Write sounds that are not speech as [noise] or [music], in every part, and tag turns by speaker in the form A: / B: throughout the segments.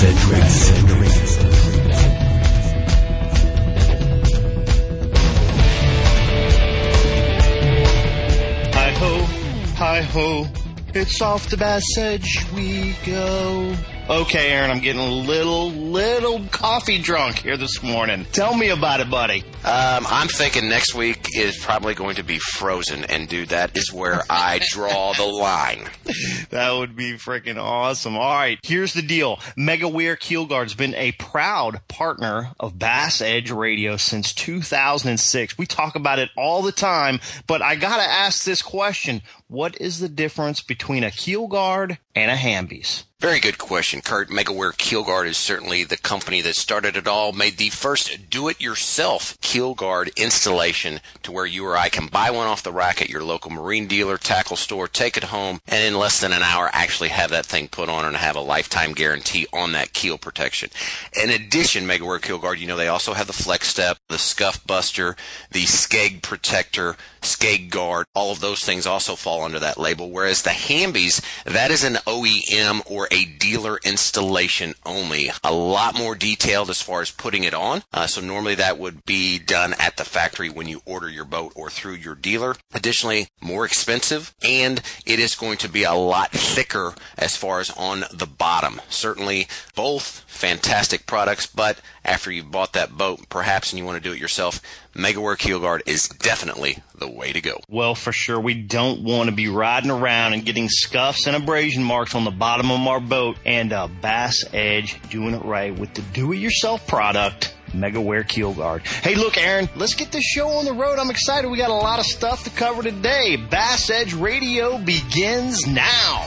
A: Edge
B: Hi ho, hi ho, it's off the Bass Edge we go. Okay, Aaron, I'm getting a little, little coffee drunk here this morning. Tell me about it, buddy.
C: Um, I'm thinking next week is probably going to be frozen, and dude, that is where I [laughs] draw the line.
B: That would be freaking awesome. All right, here's the deal. MegaWare Keelguard's been a proud partner of Bass Edge Radio since 2006. We talk about it all the time, but I gotta ask this question. What is the difference between a keel guard and a Hambies?
C: Very good question, Kurt. MegaWare Keel Guard is certainly the company that started it all, made the first do-it-yourself keel guard installation to where you or I can buy one off the rack at your local marine dealer, tackle store, take it home, and in less than an hour actually have that thing put on and have a lifetime guarantee on that keel protection. In addition, MegaWare Keel Guard, you know, they also have the Flex Step, the Scuff Buster, the Skeg Protector, Skeg Guard. All of those things also fall under that label. Whereas the Hambies, that is an OEM or a dealer installation only. A lot more detailed as far as putting it on. Uh, so normally that would be done at the factory when you order your boat or through your dealer. Additionally, more expensive and it is going to be a lot thicker as far as on the bottom. Certainly both fantastic products, but after you've bought that boat, perhaps and you want to do it yourself, MegaWare Keel Guard is definitely the way to go.
B: Well, for sure, we don't want to be riding around and getting scuffs and abrasion marks on the bottom of our boat. And uh, Bass Edge doing it right with the do-it-yourself product. MegaWare Keel Guard. Hey, look, Aaron, let's get this show on the road. I'm excited. We got a lot of stuff to cover today. Bass Edge Radio begins now.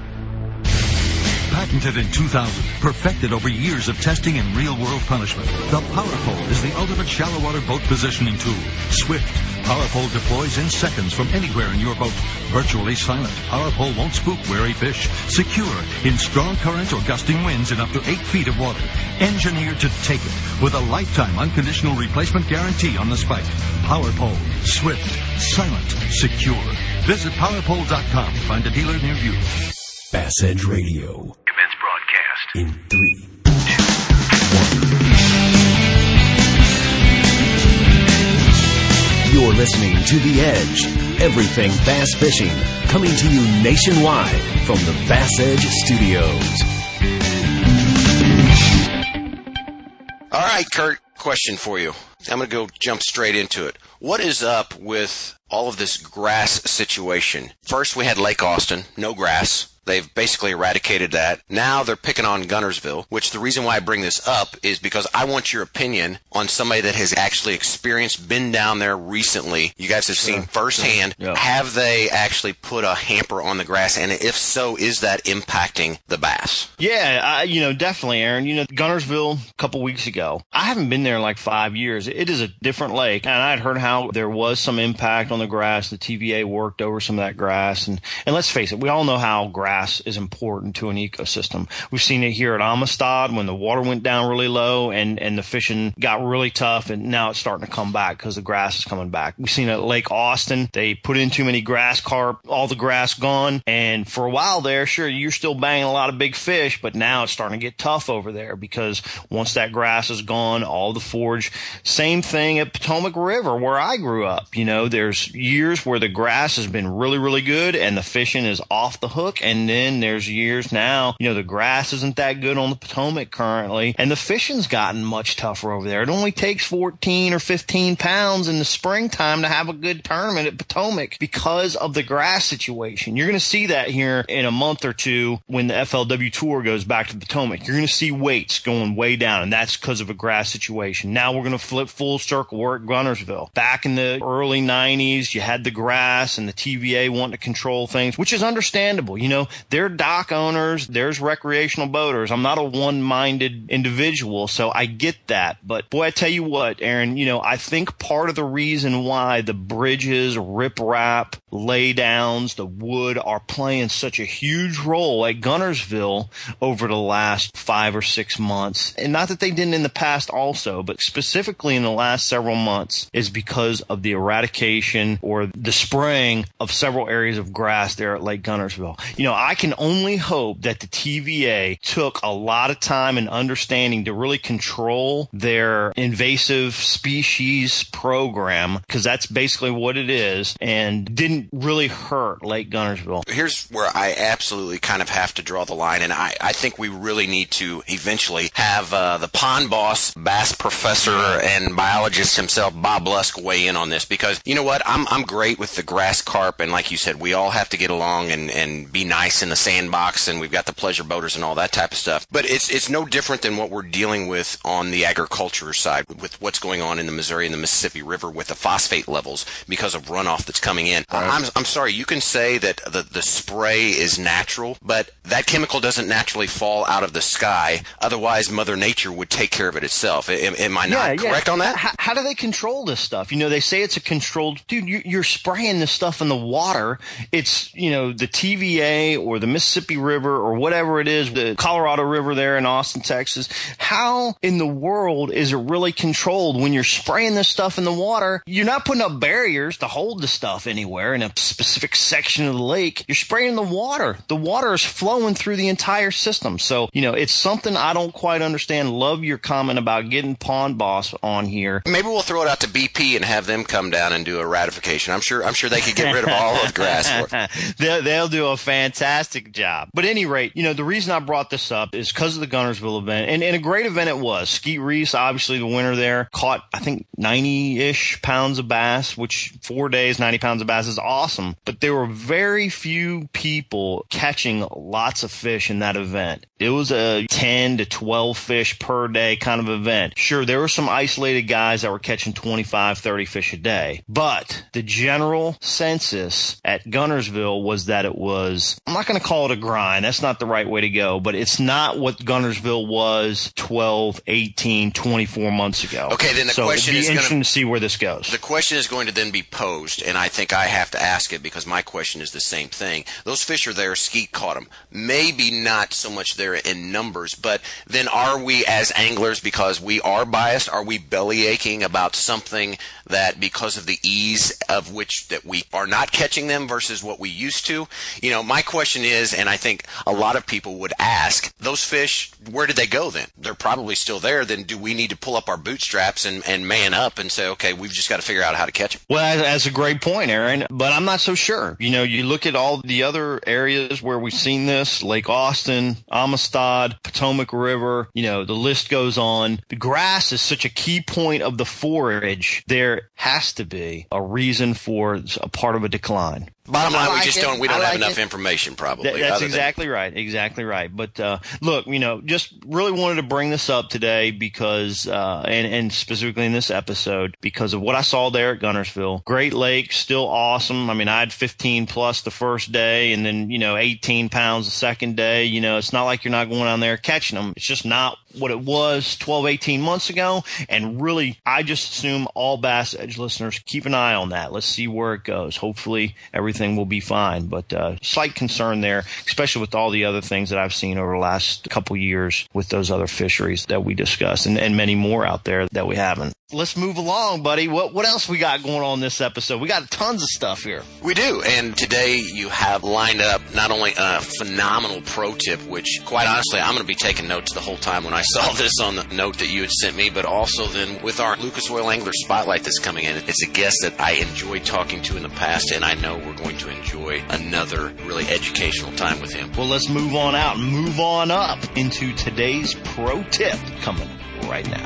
D: Patented in 2000, perfected over years of testing and real-world punishment, the PowerPole is the ultimate shallow water boat positioning tool. Swift, PowerPole deploys in seconds from anywhere in your boat. Virtually silent, PowerPole won't spook wary fish. Secure in strong currents or gusting winds in up to 8 feet of water. Engineered to take it with a lifetime unconditional replacement guarantee on the spike. PowerPole, swift, silent, secure. Visit PowerPole.com to find a dealer near you.
A: Bass Edge Radio.
E: Commence broadcast.
A: In three. You're listening to The Edge. Everything bass fishing. Coming to you nationwide from the Bass Edge Studios.
C: All right, Kurt, question for you. I'm going to go jump straight into it. What is up with all of this grass situation? First, we had Lake Austin, no grass. They've basically eradicated that. Now they're picking on Guntersville, which the reason why I bring this up is because I want your opinion on somebody that has actually experienced, been down there recently. You guys have seen firsthand.
B: Yeah.
C: Have they actually put a hamper on the grass? And if so, is that impacting the bass?
B: Yeah, I, you know, definitely, Aaron. You know, Guntersville a couple weeks ago. I haven't been there in like five years. It is a different lake, and I'd heard how there was some impact on the grass. The TVA worked over some of that grass, and and let's face it, we all know how grass is important to an ecosystem. We've seen it here at Amistad when the water went down really low and and the fishing got really tough, and now it's starting to come back because the grass is coming back. We've seen it at Lake Austin. They put in too many grass carp, all the grass gone, and for a while there, sure, you're still banging a lot of big fish, but now it's starting to get tough over there because once that grass is gone, all the forage. Same thing at Potomac River where I grew up. You know, there's years where the grass has been really, really good and the fishing is off the hook. And then there's years now, you know, the grass isn't that good on the Potomac currently and the fishing's gotten much tougher over there. It only takes 14 or 15 pounds in the springtime to have a good tournament at Potomac because of the grass situation. You're going to see that here in a month or two when the FLW tour goes back to Potomac. You're going to see weights going way down and that's because of a grass situation. Now we're going to flip full circle. We're at Guntersville. Back in the early 90s, you had the grass and the TVA wanting to control things, which is understandable. You know, they're dock owners, there's recreational boaters. I'm not a one-minded individual, so I get that. But boy, I tell you what, Aaron, you know, I think part of the reason why the bridges, riprap, laydowns, the wood are playing such a huge role at Guntersville over the last five or six months, and not that they didn't in the past also, but specifically in the last several months, is because of the eradication or the spraying of several areas of grass there at Lake Guntersville. You know, I can only hope that the TVA took a lot of time and understanding to really control their invasive species program, because that's basically what it is, and didn't really hurt Lake Guntersville.
C: Here's where I absolutely kind of have to draw the line, and I, I think we really need to eventually have uh, the pond boss, bass professor, and biologist himself, Bob Lusk, weigh in on this because you know what? I'm I'm great with the grass carp, and like you said, we all have to get along and and be nice in the sandbox, and we've got the pleasure boaters and all that type of stuff. But it's it's no different than what we're dealing with on the agriculture side with what's going on in the Missouri and the Mississippi River with the phosphate levels because of runoff that's coming in. Right. I'm I'm sorry, you can say that the the spray is natural, but that chemical doesn't naturally fall out of the sky. Otherwise, Mother Nature would take care of it itself. Am, am I not yeah, correct
B: yeah.
C: on that?
B: How, how, do they control this stuff? You know, they say it's a controlled. Dude, you're, you're spraying this stuff in the water. It's you know the TVA or the Mississippi River or whatever it is, the Colorado River there in Austin, Texas. How in the world is it really controlled when you're spraying this stuff in the water? You're not putting up barriers to hold the stuff anywhere in a specific section of the lake. You're spraying the water. The water is flowing through the entire system. So, you know, it's something I don't quite understand. Love your comment about getting Pond Boss on here.
C: Maybe we'll throw it out to BP and have them come down and do a ratification. I'm sure I'm sure they could get rid of all of grass. [laughs]
B: they'll, they'll do a fantastic job. But any rate, you know, the reason I brought this up is because of the Guntersville event. And, and a great event it was. Skeet Reese, obviously the winner there, caught, I think, 90-ish pounds of bass, which four days, 90 pounds of bass is awesome. But there were very few people catching lots of fish in that event. It was a 10 to 12 fish per day kind of event. Sure, there were some isolated guys that were catching 25, 30 fish a day, but the general census at Guntersville was that it was, I'm not going to call it a grind. That's not the right way to go, but it's not what Guntersville was 12, 18, 24 months ago.
C: Okay, then the
B: so
C: question is
B: interesting
C: gonna,
B: to see where this goes.
C: The question is going to then be posed, and I think I have to ask it because my question is the same thing. Those fish are there. Skeet caught them. Maybe not so much there in numbers, but then are we as anglers, because we are biased, are we belly aching about something that because of the ease of which that we are not catching them versus what we used to? You know, my question is, and I think a lot of people would ask, those fish, where did they go then? They're probably still there. Then do we need to pull up our bootstraps and, and man up and say, okay, we've just got to figure out how to catch them?
B: Well, that's a great point, Aaron, but I'm not so sure. You know, you look at all the other areas where we've seen this, Lake Austin, Amistad, Potomac River, you know, the list goes on. The grass is such a key point of the forage. There has to be a reason for a part of a decline.
C: Bottom line,
B: like
C: we just
B: it.
C: don't we don't have enough
B: it.
C: information probably.
B: Th- that's exactly right. Exactly right. But uh, look, you know, just really wanted to bring this up today because, uh, and, and specifically in this episode, because of what I saw there at Guntersville. Great Lake, still awesome. I mean, I had 15 plus the first day, and then you know, 18 pounds the second day. You know, it's not like you're not going down there catching them. It's just not what it was 12, 18 months ago. And really, I just assume all Bass Edge listeners keep an eye on that. Let's see where it goes. Hopefully, everything will be fine. But uh, slight concern there, especially with all the other things that I've seen over the last couple years with those other fisheries that we discussed, and, and many more out there that we haven't. Let's move along, buddy. What what else we got going on this episode? We got tons of stuff here.
C: We do, and today you have lined up not only a phenomenal pro tip, which quite honestly I'm going to be taking notes the whole time when I [laughs] saw this on the note that you had sent me, but also then with our Lucas Oil Angler Spotlight that's coming in. It's a guest that I enjoyed talking to in the past, and I know we're going to enjoy another really educational time with him.
B: Well, let's move on out and move on up into today's pro tip coming right now.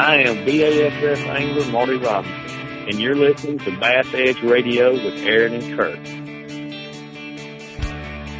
F: I am BASF angler Marty Robinson, and you're listening to Bass Edge Radio with Aaron and Kurt.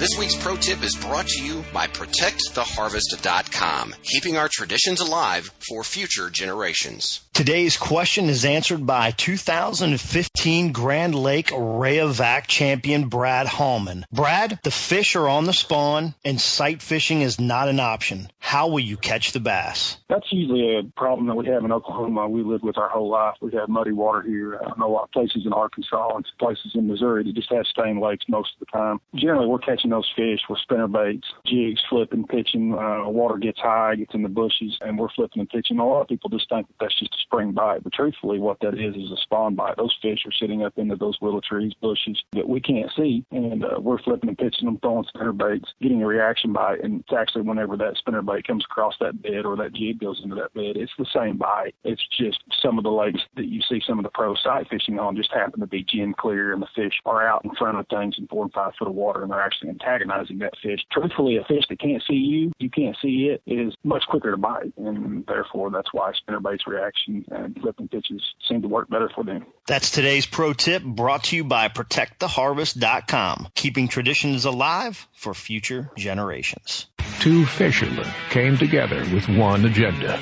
C: This week's pro tip is brought to you by ProtectTheHarvest.com, keeping our traditions alive for future generations.
B: Today's question is answered by 2015 Grand Lake Rayovac champion Brad Hallman. Brad, the fish are on the spawn and sight fishing is not an option. How will you catch the bass?
G: That's usually a problem that we have in Oklahoma. We lived with our whole life. We have muddy water here. I know a lot of places in Arkansas and places in Missouri that just have stained lakes most of the time. Generally, we're catching those fish with spinner baits, jigs, flipping, pitching. Uh, water gets high, gets in the bushes, and we're flipping and pitching. A lot of people just think that that's just spring bite, but truthfully, what that is is a spawn bite. Those fish are sitting up into those willow trees, bushes that we can't see, and uh, we're flipping and pitching them, throwing spinner baits, getting a reaction bite, and it's actually whenever that spinner bite comes across that bed or that jig goes into that bed, it's the same bite. It's just some of the lakes that you see some of the pro sight fishing on just happen to be gin clear, and the fish are out in front of things in four and five foot of water, and they're actually antagonizing that fish. Truthfully, a fish that can't see you, you can't see it, is much quicker to bite, and therefore that's why spinner baits reaction and uh, flipping pitches seem to work better for them.
B: That's today's pro tip brought to you by ProtectTheHarvest.com, keeping traditions alive for future generations.
H: Two fishermen came together with one agenda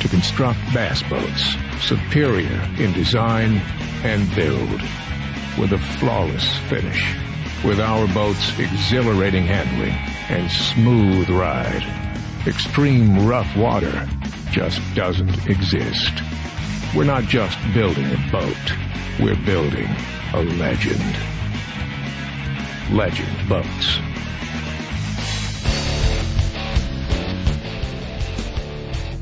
H: to construct bass boats superior in design and build with a flawless finish. With our boats exhilarating handling and smooth ride, extreme rough water just doesn't exist. We're not just building a boat, we're building a legend. Legend Boats.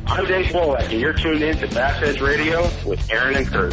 F: I'm Dave and you're tuned in to Bass Edge Radio with Aaron and Kurt.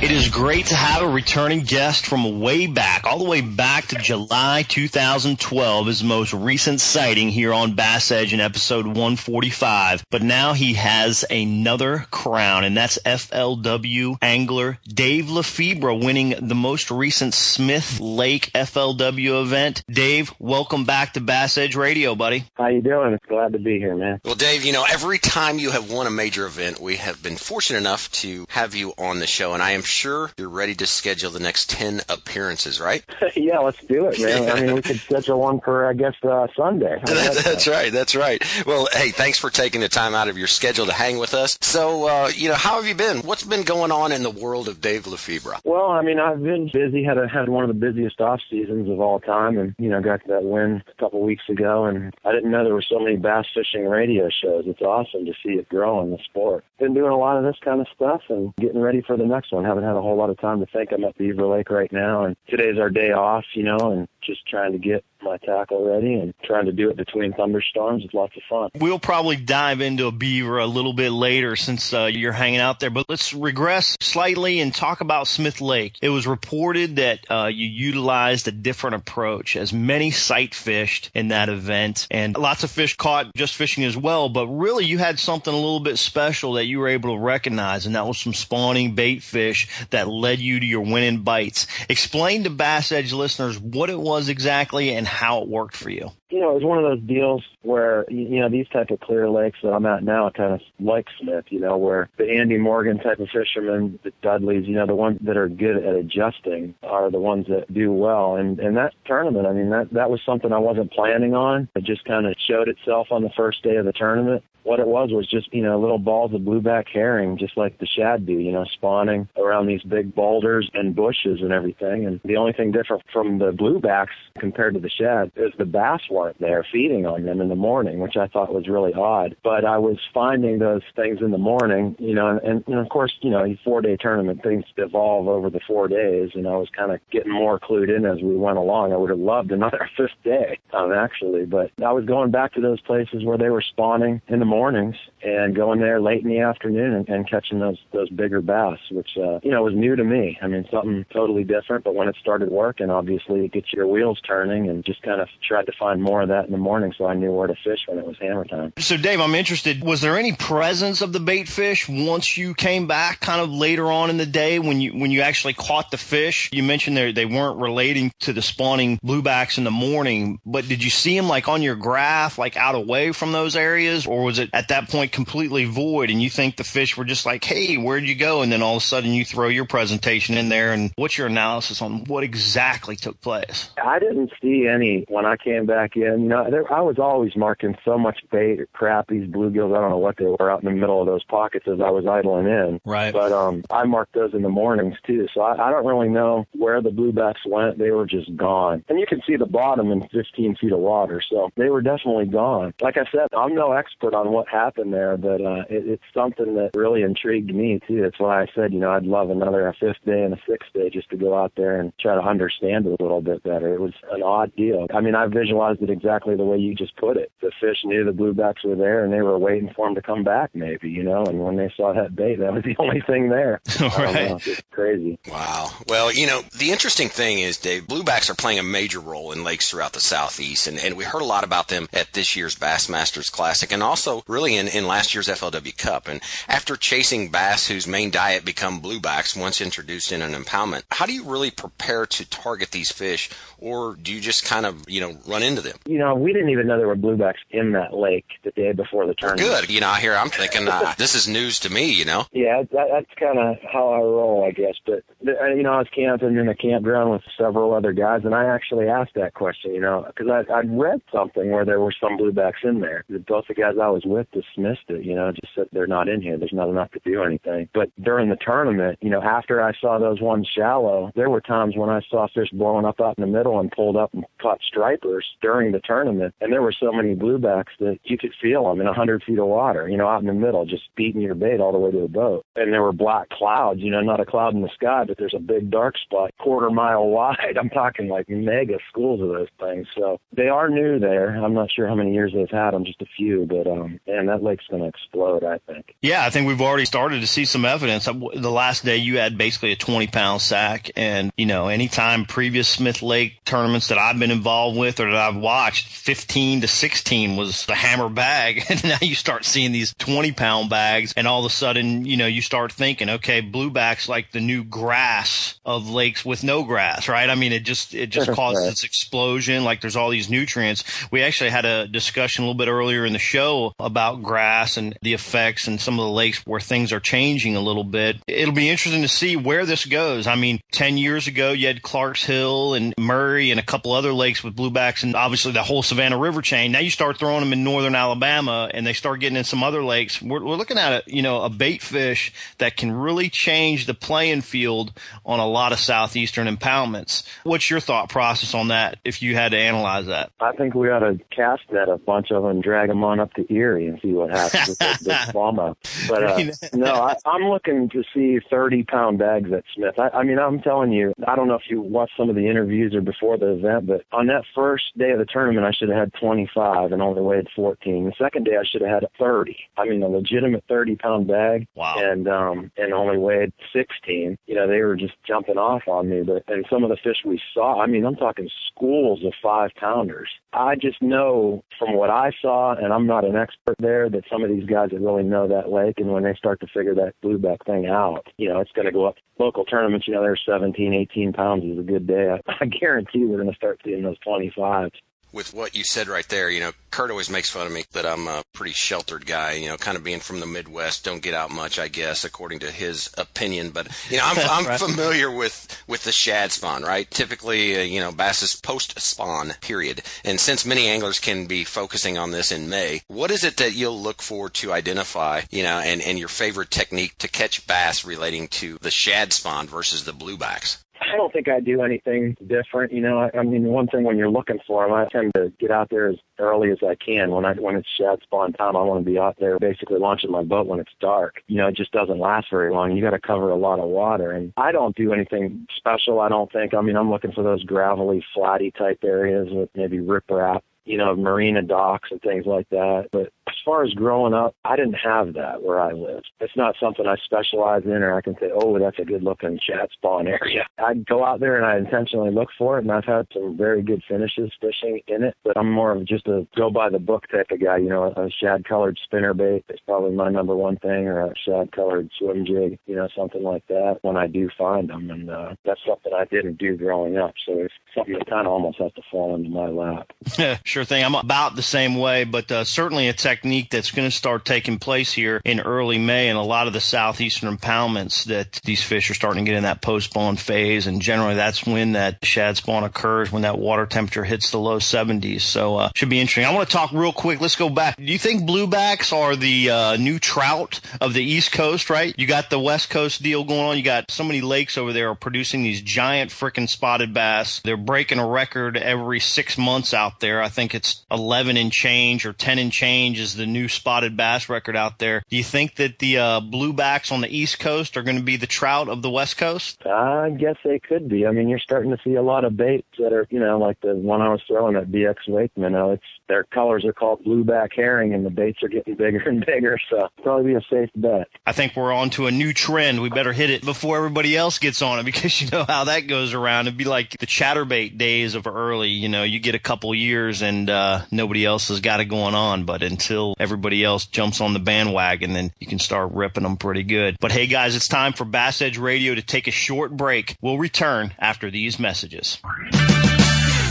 B: It is great to have a returning guest from way back, all the way back to July 2012, his most recent sighting here on Bass Edge in episode 145. But now he has another crown, and that's FLW angler Dave Lefebvre winning the most recent Smith Lake FLW event. Dave, welcome back to Bass Edge Radio, buddy.
F: How you doing? Glad to be here, man.
C: Well, Dave, you know, every time you have won a major event, we have been fortunate enough to have you on the show, and I am sure you're ready to schedule the next 10 appearances, right? [laughs]
F: yeah, let's do it, man. I mean, we could [laughs] schedule one for, I guess, uh, Sunday.
C: That, that's right. That's right. Well, hey, thanks for taking the time out of your schedule to hang with us. So, uh, you know, how have you been? What's been going on in the world of Dave Lefebvre?
F: Well, I mean, I've been busy. Had a, had one of the busiest off seasons of all time, and you know, got that win a couple weeks ago. And I didn't know there were so many bass fishing radio shows. It's awesome to see it grow in the sport. Been doing a lot of this kind of stuff and getting ready for the next one. Haven't had a whole lot of time to think. I'm at Beaver Lake right now, and today's our day off, you know, and just trying to get my tackle ready and trying to do it between thunderstorms. It's lots of fun.
B: We'll probably dive into a beaver a little bit later since uh, you're hanging out there, but let's regress slightly and talk about Smith Lake. It was reported that uh, you utilized a different approach as many sight fished in that event and lots of fish caught just fishing as well, but really you had something a little bit special that you were able to recognize and that was some spawning bait fish that led you to your winning bites. Explain to Bass Edge listeners what it was exactly and how it worked for you.
F: You know, it was one of those deals where, you know, these type of clear lakes that I'm at now kind of like Smith, you know, where the Andy Morgan type of fishermen, the Dudleys, you know, the ones that are good at adjusting are the ones that do well. And, and that tournament, I mean, that, that was something I wasn't planning on. It just kind of showed itself on the first day of the tournament what it was was just, you know, little balls of blueback herring, just like the shad do, you know, spawning around these big boulders and bushes and everything. And the only thing different from the bluebacks compared to the shad is the bass weren't there feeding on them in the morning, which I thought was really odd. But I was finding those things in the morning, you know, and, and, of course, you know, four day tournament, things evolve over the four days, and I was kind of getting more clued in as we went along. I would have loved another [laughs] fifth day, um, actually, but I was going back to those places where they were spawning in the mornings and going there late in the afternoon and, and catching those those bigger bass, which uh, you know was new to me. I mean, something totally different. But when it started working, obviously it gets your wheels turning, and just kind of tried to find more of that in the morning, so I knew where to fish when it was hammer time.
B: So, Dave, I'm interested. Was there any presence of the bait fish once you came back, kind of later on in the day when you when you actually caught the fish? You mentioned they they weren't relating to the spawning bluebacks in the morning, but did you see them like on your graph, like out away from those areas, or was it at that point completely void and you think the fish were just like, hey, where'd you go? And then all of a sudden you throw your presentation in there, and what's your analysis on what exactly took place?
F: I didn't see any when I came back in. You know, there, I was always marking so much bait, crappies, bluegills. I don't know what they were out in the middle of those pockets as I was idling in.
B: Right.
F: But um, I marked those in the mornings too, so I, I don't really know where the bluebacks went. They were just gone, and you can see the bottom in 15 feet of water, so they were definitely gone. Like I said, I'm no expert on what happened there, but uh, it, it's something that really intrigued me too. That's why I said, you know, I'd love another a fifth day and a sixth day just to go out there and try to understand it a little bit better. It was an odd deal. I mean, I visualized it exactly the way you just put it. The fish knew the bluebacks were there, and they were waiting for them to come back, maybe, you know. And when they saw that bait, that was the [laughs] only thing there. [laughs]
B: right.
F: It's crazy.
C: Wow. Well, you know, the interesting thing is, Dave, bluebacks are playing a major role in lakes throughout the southeast, and, and we heard a lot about them at this year's Bassmasters Classic, and also really in, in last year's FLW Cup. And after chasing bass whose main diet become bluebacks once introduced in an impoundment, how do you really prepare to target these fish, or do you just kind of, you know, run into them?
F: You know, we didn't even know there were bluebacks in that lake the day before the tournament.
C: Good. You know, here I'm thinking, uh, [laughs] this is news to me, you know?
F: Yeah, that, that's kind of how I roll, I guess. But uh, you know, I was camping in a campground with several other guys, and I actually asked that question, you know, because I I'd read something where there were some bluebacks in there. Both the guys I was with dismissed it, you know, just said they're not in here. There's not enough to do anything. But during the tournament, you know, after I saw those ones shallow, there were times when I saw fish blowing up out in the middle and pulled up and caught stripers during the tournament, and there were so many bluebacks that you could feel them in a hundred feet of water, you know, out in the middle, just beating your bait all the way to the boat. And there were black clouds, you know, not a cloud in the sky, but there's a big dark spot quarter mile [laughs] wide. I'm talking like mega schools of those things. So they are new there. I'm not sure how many years they've had them, just a few, but um, and that lake's going to explode, I think.
B: Yeah, I think we've already started to see some evidence. The last day you had basically a 20 pound sack, and you know, anytime previous Smith Lake tournaments that I've been involved with or that I've watched, 15 to 16 was the hammer bag, [laughs] and now you start seeing these 20 pound bags, and all of a sudden, you know, you start thinking, okay, blueback's like the new grass of lakes with no grass, right? I mean, it just it just causes this explosion. Like there's all these nutrients. We actually had a discussion a little bit earlier in the show about grass and the effects and some of the lakes where things are changing a little bit. It'll be interesting to see where this goes. I mean, 10 years ago, you had Clarks Hill and Murray and a couple other lakes with bluebacks and obviously the whole Savannah River chain. Now you start throwing them in northern Alabama and they start getting in some other lakes. We're, we're looking at a, you know, a bait fish that can really change the playing field on a lot of southeastern impoundments. What's your thought process on that if you had to analyze that?
F: I think we ought to cast that a bunch of them drag them on up to Erie and see what happens with the, [laughs] the. But uh, no, I, I'm looking to see 30 pound bags at Smith. I, I mean, I'm telling you, I don't know if you watched some of the interviews or before the event, but on that first day of the tournament, I should have had 25 and only weighed 14. The second day, I should have had 30. I mean, a legitimate 30 pound bag.
B: Wow.
F: And um, and only weighed 16. You know, they were just jumping off on me. But and some of the fish we saw, I mean, I'm talking schools of five pounders. I just know from what I saw, and I'm not an expert there, that some of these guys that really know that lake, and when they start to figure that blueback thing out, you know, it's going to go up. Local tournaments, you know, they're 17, 18 pounds is a good day. I, [laughs] I guarantee we're going to start seeing those 25s
C: with what you said right there, you know, Kurt always makes fun of me that I'm a pretty sheltered guy, you know, kind of being from the Midwest, don't get out much, I guess, according to his opinion. But, you know, I'm, [laughs] I'm right. familiar with, with the shad spawn, right? Typically, uh, you know, bass is post spawn, period. And since many anglers can be focusing on this in May, what is it that you'll look for to identify, you know, and, and your favorite technique to catch bass relating to the shad spawn versus the bluebacks?
F: I don't think I do anything different. You know, I, I mean, one thing when you're looking for them, I tend to get out there as early as I can. When I when it's shad spawn time, I want to be out there basically launching my boat when it's dark. You know, it just doesn't last very long. You got to cover a lot of water, and I don't do anything special. I don't think. I mean, I'm looking for those gravelly, flatty type areas with maybe riprap you know, marina docks and things like that. But As far as growing up, I didn't have that where I live. It's not something I specialize in or I can say, oh, that's a good looking shad spawn area. [laughs] I'd go out there and I intentionally look for it and I've had some very good finishes fishing in it, but I'm more of just a go by the book type of guy. You know, a shad colored spinner bait is probably my number one thing or a shad colored swim jig, you know, something like that when I do find them. And uh, that's something I didn't do growing up. So it's something that kind of almost has to fall into my lap.
B: Yeah, [laughs] sure thing. I'm about the same way, but uh, certainly a technique that's going to start taking place here in early May in a lot of the southeastern impoundments that these fish are starting to get in that post spawn phase. And generally that's when that shad spawn occurs, when that water temperature hits the low 70s. So uh, should be interesting. I want to talk real quick. Let's go back. Do you think bluebacks are the uh, new trout of the East Coast, right? You got the West Coast deal going on. You got so many lakes over there are producing these giant freaking spotted bass. They're breaking a record every six months out there. I think it's 11 and change or 10 and change is the new spotted bass record out there. Do you think that the uh, bluebacks on the East Coast are going to be the trout of the West Coast?
F: I guess they could be. I mean, you're starting to see a lot of baits that are, you know, like the one I was throwing at BX Wake minnow. It's their colors are called blueback herring, and the baits are getting bigger and bigger. So probably be a safe bet.
B: I think we're on to a new trend. We better hit it before everybody else gets on it [laughs] because you know how that goes around. It'd be like the chatterbait days of early. You know, you get a couple years and uh, nobody else has got it going on, but until everybody else jumps on the bandwagon, then you can start ripping them pretty good. But hey, guys, it's time for Bass Edge Radio to take a short break. We'll return after these messages.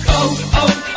I: Oh, oh.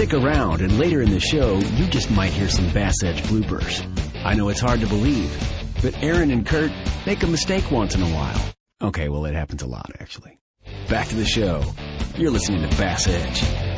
A: Stick around, and later in the show, you just might hear some Bass Edge bloopers. I know it's hard to believe, but Aaron and Kurt make a mistake once in a while. Okay, well, it happens a lot, actually. Back to the show. You're listening to Bass Edge.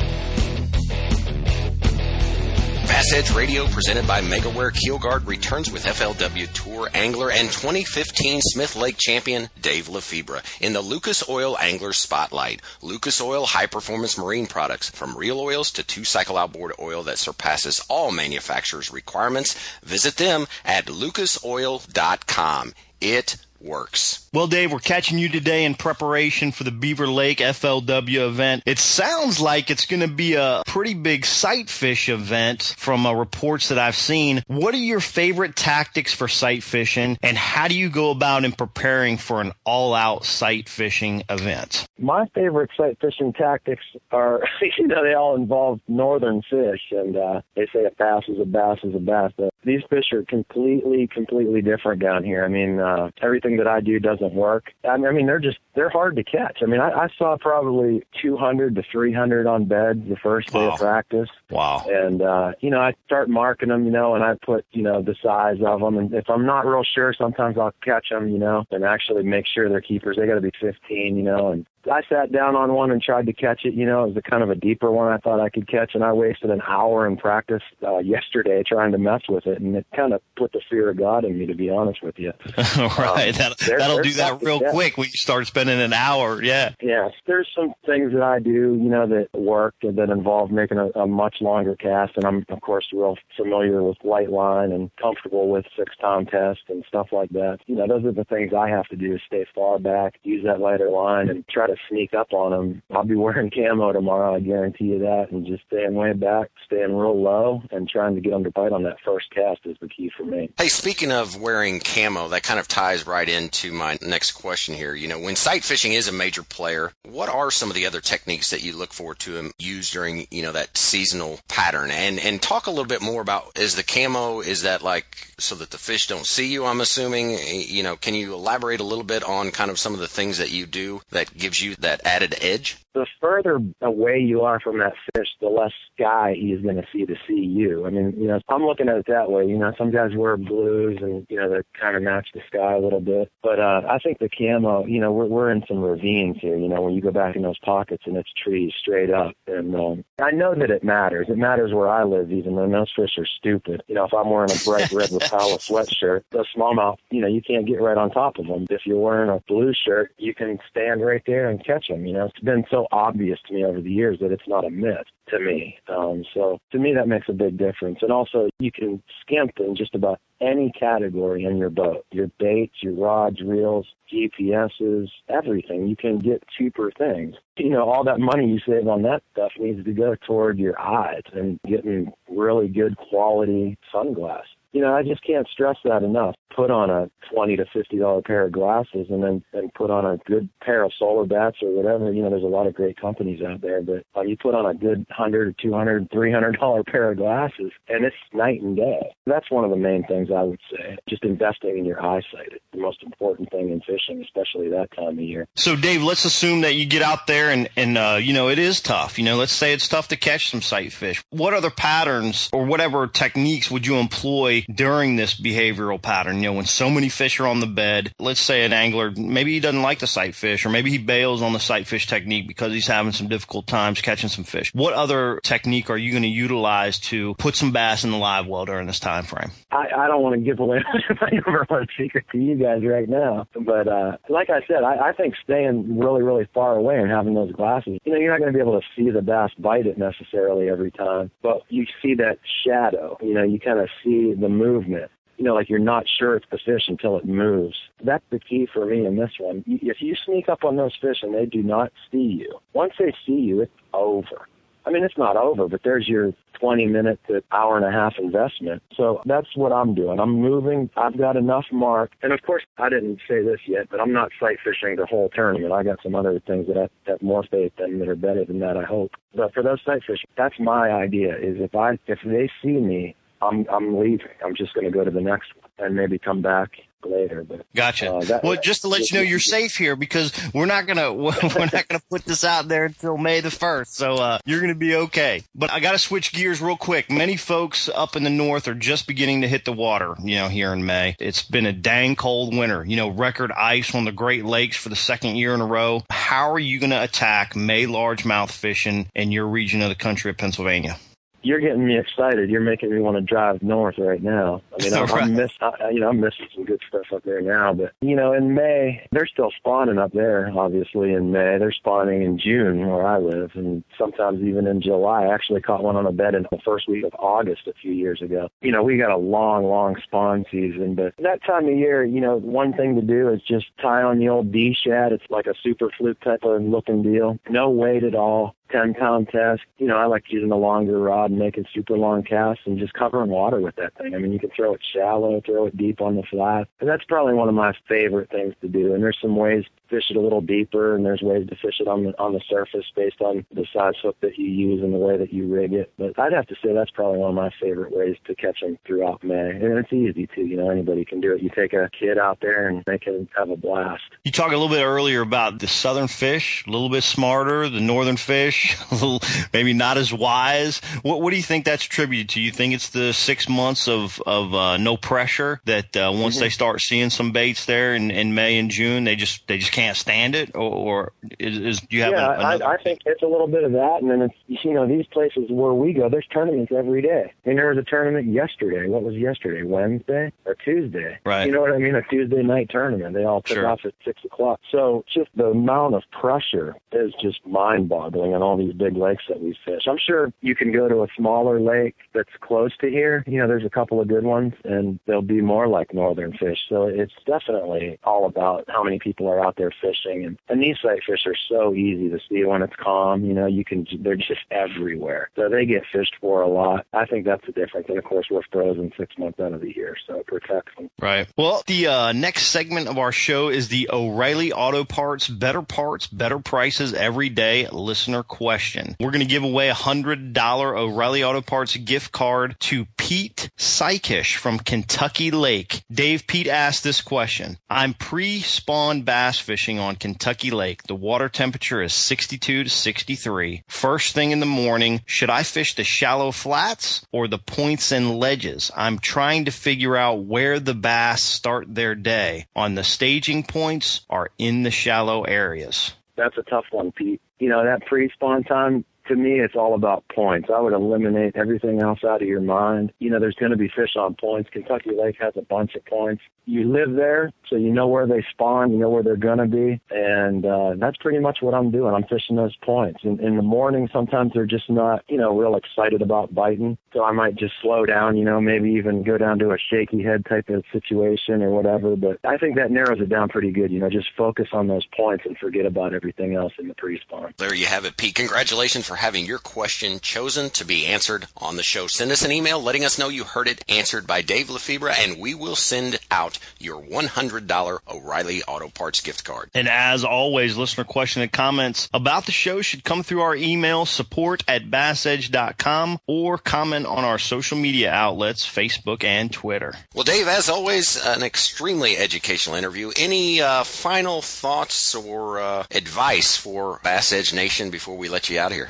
C: Bass Edge Radio, presented by MegaWare Keelguard, returns with FLW Tour Angler and 2015 Smith Lake champion Dave Lefebvre in the Lucas Oil Angler Spotlight. Lucas Oil high performance marine products, from real oils to two cycle outboard oil that surpasses all manufacturers' requirements. Visit them at lucasoil.com. It works.
B: Well, Dave, we're catching you today in preparation for the Beaver Lake FLW event. It sounds like it's going to be a pretty big sight fish event from uh, reports that I've seen. What are your favorite tactics for sight fishing, and how do you go about in preparing for an all-out sight fishing event?
F: My favorite sight fishing tactics are, [laughs] you know, they all involve northern fish, and uh, they say a bass is a bass is a bass. But these fish are completely, completely different down here. I mean, uh, everything that I do doesn't work. I mean, they're just they're hard to catch. I mean, I, I saw probably 200 to 300 on beds the first day
B: Wow.
F: of practice.
B: Wow.
F: And uh, you know, I start marking them, you know, and I put, you know, the size of them. And if I'm not real sure, sometimes I'll catch them, you know, and actually make sure they're keepers. They got to be 15, you know. And I sat down on one and tried to catch it. You know, it was a kind of a deeper one I thought I could catch, and I wasted an hour in practice uh, yesterday trying to mess with it, and it kind of put the fear of God in me, to be honest with you. [laughs]
B: right. That'll, that'll do that real quick when you start spending an hour. Yeah.
F: Yes, there's some things that I do, you know, that work that involve making a, a much longer cast, and I'm of course real familiar with light line and comfortable with six tom test and stuff like that. You know, those are the things I have to do: is stay far back, use that lighter line, and try to sneak up on them. I'll be wearing camo tomorrow, I guarantee you that, and just staying way back, staying real low, and trying to get them to bite on that first cast is the key for me.
C: Hey, speaking of wearing camo, that kind of ties right into my next question here. You know, when sight fishing is a major player, what are some of the other techniques that you look forward to use during, you know, that seasonal pattern? And and talk a little bit more about is the camo is that like so that the fish don't see you, I'm assuming, Eh, you know, can you elaborate a little bit on kind of some of the things that you do that gives you that added edge?
F: The further away you are from that fish, the less sky he is going to see to see you. I mean, you know, I'm looking at it that way. You know, some guys wear blues and, you know, they kind of match the sky a little bit. But uh, I think the camo, you know, we're, we're in some ravines here, you know, when you go back in those pockets and it's trees straight up. And um, I know that it matters. It matters where I live, even though those fish are stupid. You know, if I'm wearing a bright red Rapala sweatshirt, the smallmouth, you know, you can't get right on top of them. If you're wearing a blue shirt, you can stand right there and catch them. You know, it's been so obvious to me over the years that it's not a myth to me. Um, so to me, that makes a big difference. And also, you can skimp in just about any category in your boat your baits, your rods, reels, GPSs, everything. You can get cheaper things. You know, all that money you save on that stuff needs to go toward your eyes and getting really good quality sunglasses you know, I just can't stress that enough. Put on a twenty to fifty dollar pair of glasses, and then and put on a good pair of solar bats or whatever. You know, there's a lot of great companies out there, but uh, you put on a good hundred or two hundred, three hundred dollar pair of glasses, and it's night and day. That's one of the main things I would say. Just investing in your eyesight. It's the most important thing in fishing, especially that time of year.
B: So, Dave, let's assume that you get out there and and uh, you know it is tough. You know, let's say it's tough to catch some sight fish. What other patterns or whatever techniques would you employ during this behavioral pattern. You know, when so many fish are on the bed, let's say an angler, maybe he doesn't like the sight fish or maybe he bails on the sight fish technique because he's having some difficult times catching some fish. What other technique are you going to utilize to put some bass in the live well during this time frame?
F: I, I don't want to give away [laughs] my number one secret to you guys right now, but uh, like I said, I, I think staying really, really far away and having those glasses, you know, you're not going to be able to see the bass bite it necessarily every time, but you see that shadow. You know, you kind of see the movement you know, like you're not sure it's the fish until it moves. That's the key for me in this one. If you sneak up on those fish and they do not see you, once they see you, it's over. I mean, it's not over, but there's your 20 minute to hour and a half investment. So that's what I'm doing. I'm moving. I've got enough mark. And of course, I didn't say this yet, but I'm not sight fishing the whole tournament. I got some other things that I have more faith in that are better than that, I hope. But for those sight fishing, that's my idea is if I, if they see me, I'm I'm leaving. I'm just going to go to the next one and maybe come back later. But
B: gotcha. Uh, that, well, just to let you know, you're safe here because we're not gonna [laughs] we're not gonna put this out there until May the first. So uh, you're gonna be okay. But I got to switch gears real quick. Many folks up in the north are just beginning to hit the water. You know, here in May, it's been a dang cold winter. You know, record ice on the Great Lakes for the second year in a row. How are you gonna attack May largemouth fishing in your region of the country of Pennsylvania?
F: You're getting me excited. You're making me want to drive north right now. [laughs] I mean, I'm, right. I'm miss, I, you know, I'm missing some good stuff up there now. But you know, in May, they're still spawning up there. Obviously, in May, they're spawning in June where I live, and sometimes even in July. I actually caught one on a bed in the first week of August a few years ago. You know, we got a long, long spawn season, but that time of year, you know, one thing to do is just tie on the old D shad. It's like a super fluke type of looking deal. No weight at all 10 pound test. You know, I like using a longer rod and making super long casts and just covering water with that thing. I mean, you can throw it shallow, throw it deep on the flat. And that's probably one of my favorite things to do. And there's some ways to fish it a little deeper, and there's ways to fish it on the on the surface based on the size hook that you use and the way that you rig it. But I'd have to say that's probably one of my favorite ways to catch them throughout May, and it's easy too. You know, anybody can do it. You take a kid out there and they can have a blast.
B: You talked a little bit earlier about the southern fish, a little bit smarter, the northern fish, [laughs] a little maybe not as wise. What what do you think that's attributed to? You think it's the six months of of uh, no pressure that uh, once mm-hmm. they start seeing some baits there in, in May and June, they just they just can't stand it, or, or is, is do you have?
F: Yeah. I, I think it's a little bit of that, and then it's you know these places where we go, there's tournaments every day. I mean, there was a tournament yesterday. What was yesterday? Wednesday or Tuesday?
B: Right.
F: You know what I mean? A Tuesday night tournament. They all took
B: sure.
F: off at six o'clock. So just the amount of pressure is just mind-boggling on all these big lakes that we fish. I'm sure you can go to a smaller lake that's close to here. You know, there's a couple of good ones, and they'll be more like northern fish. So it's definitely all about how many people are out there fishing. And, and these sight fish are so easy to see when it's calm. You know, you can, they're just everywhere. So they get fished for a lot. I think that's the difference. And of course, we're frozen six months out of the year, so it protects them.
B: Right. Well, the uh, next segment of our show is the O'Reilly Auto Parts Better Parts, Better Prices Every Day listener question. We're going to give away a $100 O'Reilly Auto Parts gift card to Pete Sykish from Kentucky Lake. Dave Pete asked this question. I'm pre-spawn bass fishing on Kentucky Lake. The water temperature is 62 to 63. First thing in the morning, should I fish the shallow flats or the points and ledges? I'm trying to figure out where the bass start their day on the staging points or in the shallow areas.
F: That's a tough one, Pete. You know, that pre-spawn time, to me, it's all about points. I would eliminate everything else out of your mind. You know, there's going to be fish on points. Kentucky Lake has a bunch of points. You live there, so you know where they spawn, you know where they're going to be, and uh, that's pretty much what I'm doing. I'm fishing those points. In, in the morning, sometimes they're just not, you know, real excited about biting, so I might just slow down, you know, maybe even go down to a shaky head type of situation or whatever. But I think that narrows it down pretty good. You know, just focus on those points and forget about everything else in the pre-spawn.
C: There you have it, Pete. Congratulations for having your question chosen to be answered on the show. Send us an email letting us know you heard it answered by Dave Lefebvre, and we will send out your $100 O'Reilly Auto Parts gift card.
B: And as always, listener question and comments about the show should come through our email support at bassedge.com or comment on our social media outlets, Facebook and Twitter.
C: Well, Dave, as always, an extremely educational interview. Any uh, final thoughts or uh, advice for Bass Edge Nation before we let you out of here?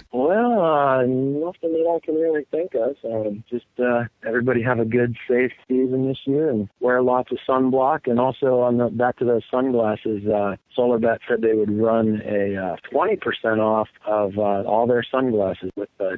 F: Uh, nothing that I can really think of. Um, just uh, everybody have a good, safe season this year and wear lots of sunblock. And also on the back to those sunglasses, uh, SolarBat said they would run a uh, 20% off of uh, all their sunglasses with a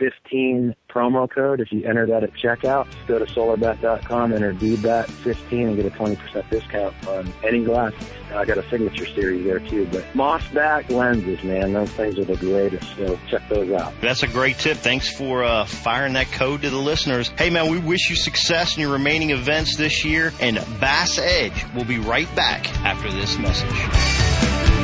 F: DBAT15 promo code. If you enter that at checkout, go to solarbat.com, enter DBAT15 and get a 20% discount on any glass. I got a signature series there too, but Mossback lenses, man, those things are the greatest. So check those out.
B: That's a great tip. Thanks for uh, firing that code to the listeners. Hey, man, we wish you success in your remaining events this year. And Bass Edge will be right back after this message.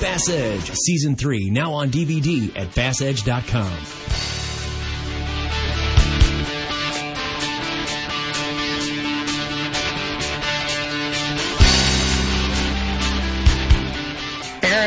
A: Bass Edge Season 3 now on DVD at bassedge.com.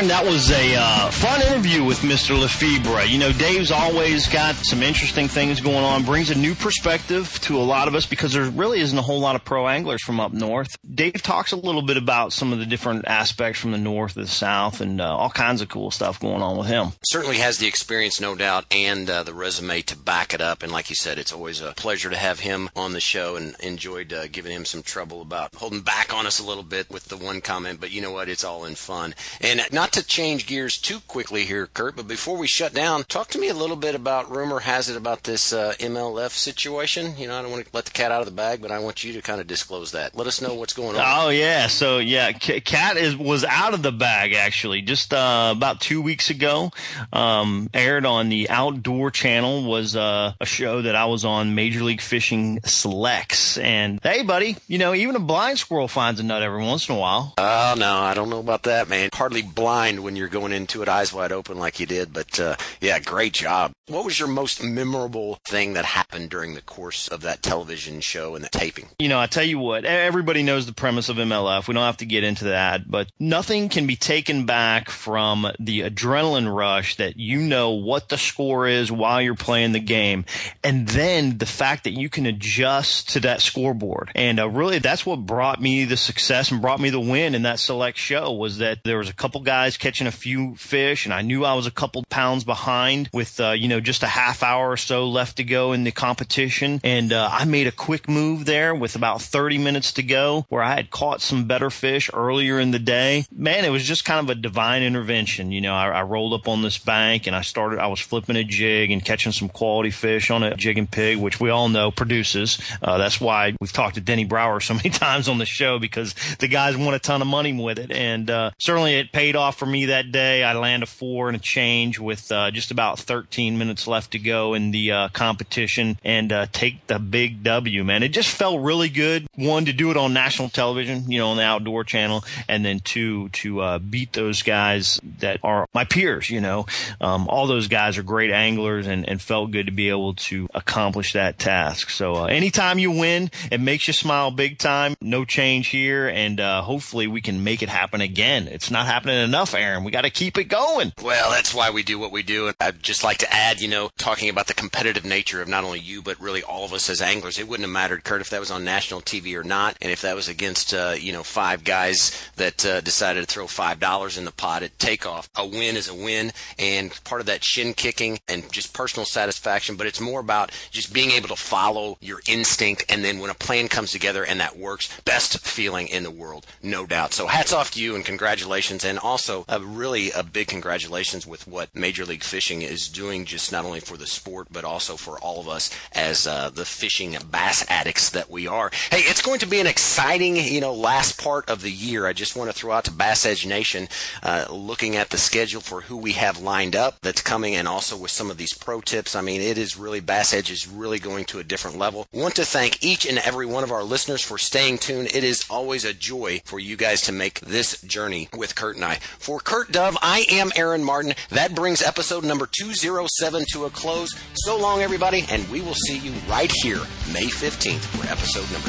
B: That was a uh, fun interview with Mr. Lefebvre. You know, Dave's always got some interesting things going on, brings a new perspective to a lot of us because there really isn't a whole lot of pro anglers from up north. Dave talks a little bit about some of the different aspects from the north to the south and uh, all kinds of cool stuff going on with him.
C: Certainly has the experience, no doubt, and uh, the resume to back it up. And like you said, it's always a pleasure to have him on the show and enjoyed uh, giving him some trouble about holding back on us a little bit with the one comment. But you know what? It's all in fun. And not to change gears too quickly here, Kurt, but before we shut down, talk to me a little bit about rumor has it about this uh, MLF situation. You know, I don't want to let the cat out of the bag, but I want you to kind of disclose that. Let us know what's going on.
B: Oh yeah, so yeah, Cat is was out of the bag actually just uh, about two weeks ago. Um, aired on the Outdoor Channel was uh, a show that I was on, Major League Fishing Selects, and hey, buddy, you know even a blind squirrel finds a nut every once in a while.
C: Oh no, I don't know about that, man. Hardly blind when you're going into it eyes wide open like you did, but uh, yeah, great job. What was your most memorable thing that happened during the course of that television show and the taping?
B: You know, I tell you what, everybody knows the premise of MLF. We don't have to get into that, but nothing can be taken back from the adrenaline rush that you know what the score is while you're playing the game, and then the fact that you can adjust to that scoreboard. And uh, really, that's what brought me the success and brought me the win in that select show was that there was a couple guys catching a few fish, and I knew I was a couple pounds behind with, uh, you know, just a half hour or so left to go in the competition. And, uh, I made a quick move there with about 30 minutes to go where I had caught some better fish earlier in the day. Man, it was just kind of a divine intervention. You know, I, I rolled up on this bank and I started, I was flipping a jig and catching some quality fish on a jig and pig, which we all know produces. Uh, that's why we've talked to Denny Brauer [laughs] so many times on the show because the guys won a ton of money with it. And, uh, certainly it paid off for me that day. I land a four and a change with, uh, just about 13 minutes left to go in the, uh, competition and, uh, take the big W, man. It just felt really good. One, to do it on national television, you know, on the outdoor channel. And then two, to, uh, beat those guys that are my peers, you know. Um, all those guys are great anglers and, and felt good to be able to accomplish that task. So, uh, anytime you win, it makes you smile big time. No change here. And, uh, hopefully we can make it happen again. It's not happening enough, Aaron. We got to keep it going.
C: Well, that's why we do what we do. And I'd just like to add, you know, talking about the competitive nature of not only you, but really all of us as anglers. It wouldn't have mattered, Kurt, if that was on national TV or not. And if that was against, uh, you know, five guys that uh, decided to throw $5 in the pot at takeoff. A win is a win. And part of that shin kicking and just personal satisfaction, but it's more about just being able to follow your instinct. And then when a plan comes together and that works, best feeling in the world, no doubt. So hats off to you and congratulations. And also really a big congratulations with what Major League Fishing is doing, just not only for the sport, but also for all of us as uh, the fishing bass addicts that we are. Hey, going to be an exciting, you know, last part of the year. I just want to throw out to Bass Edge Nation, uh, looking at the schedule for who we have lined up that's coming, and also with some of these pro tips. I mean, it is really Bass Edge is really going to a different level. Want to thank each and every one of our listeners for staying tuned. It is always a joy for you guys to make this journey with Kurt and I. For Kurt Dove, I am Aaron Martin. That brings episode number 207 to a close. So long, everybody, and we will see you right here May 15th for episode number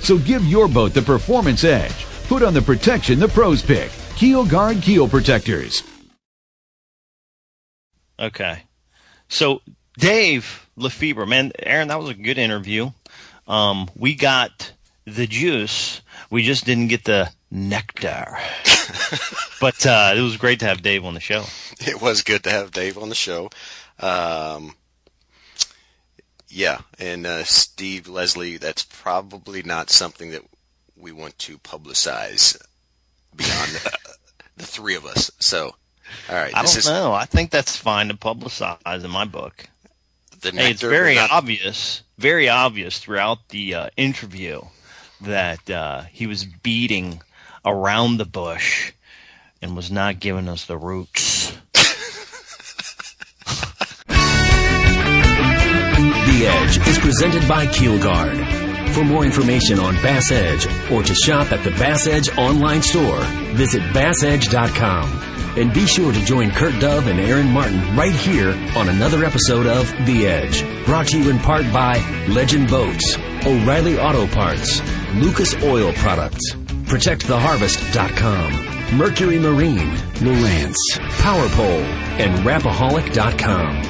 J: So give your boat the performance edge. Put on the protection the pros pick. Keelguard keel protectors.
B: Okay. So Dave Lefebvre, man, Aaron, that was a good interview. Um, we got the juice. We just didn't get the nectar. [laughs] but uh, it was great to have Dave on the show.
C: It was good to have Dave on the show. Um, yeah, and uh, Steve Leslie, that's probably not something that we want to publicize beyond the, the three of us. So all right.
B: I don't
C: is,
B: know. I think that's fine to publicize in my book.
C: The
B: hey, it's very not... obvious, very obvious throughout the uh, interview that uh, he was beating around the bush and was not giving us the roots.
A: Edge is presented by Keelguard. For more information on Bass Edge or to shop at the Bass Edge online store, visit bassedge.com. And be sure to join Kurt Dove and Aaron Martin right here on another episode of The Edge. Brought to you in part by Legend Boats, O'Reilly Auto Parts, Lucas Oil Products, ProtectTheHarvest.com, Mercury Marine, Lowrance, PowerPole, and Rapaholic.com.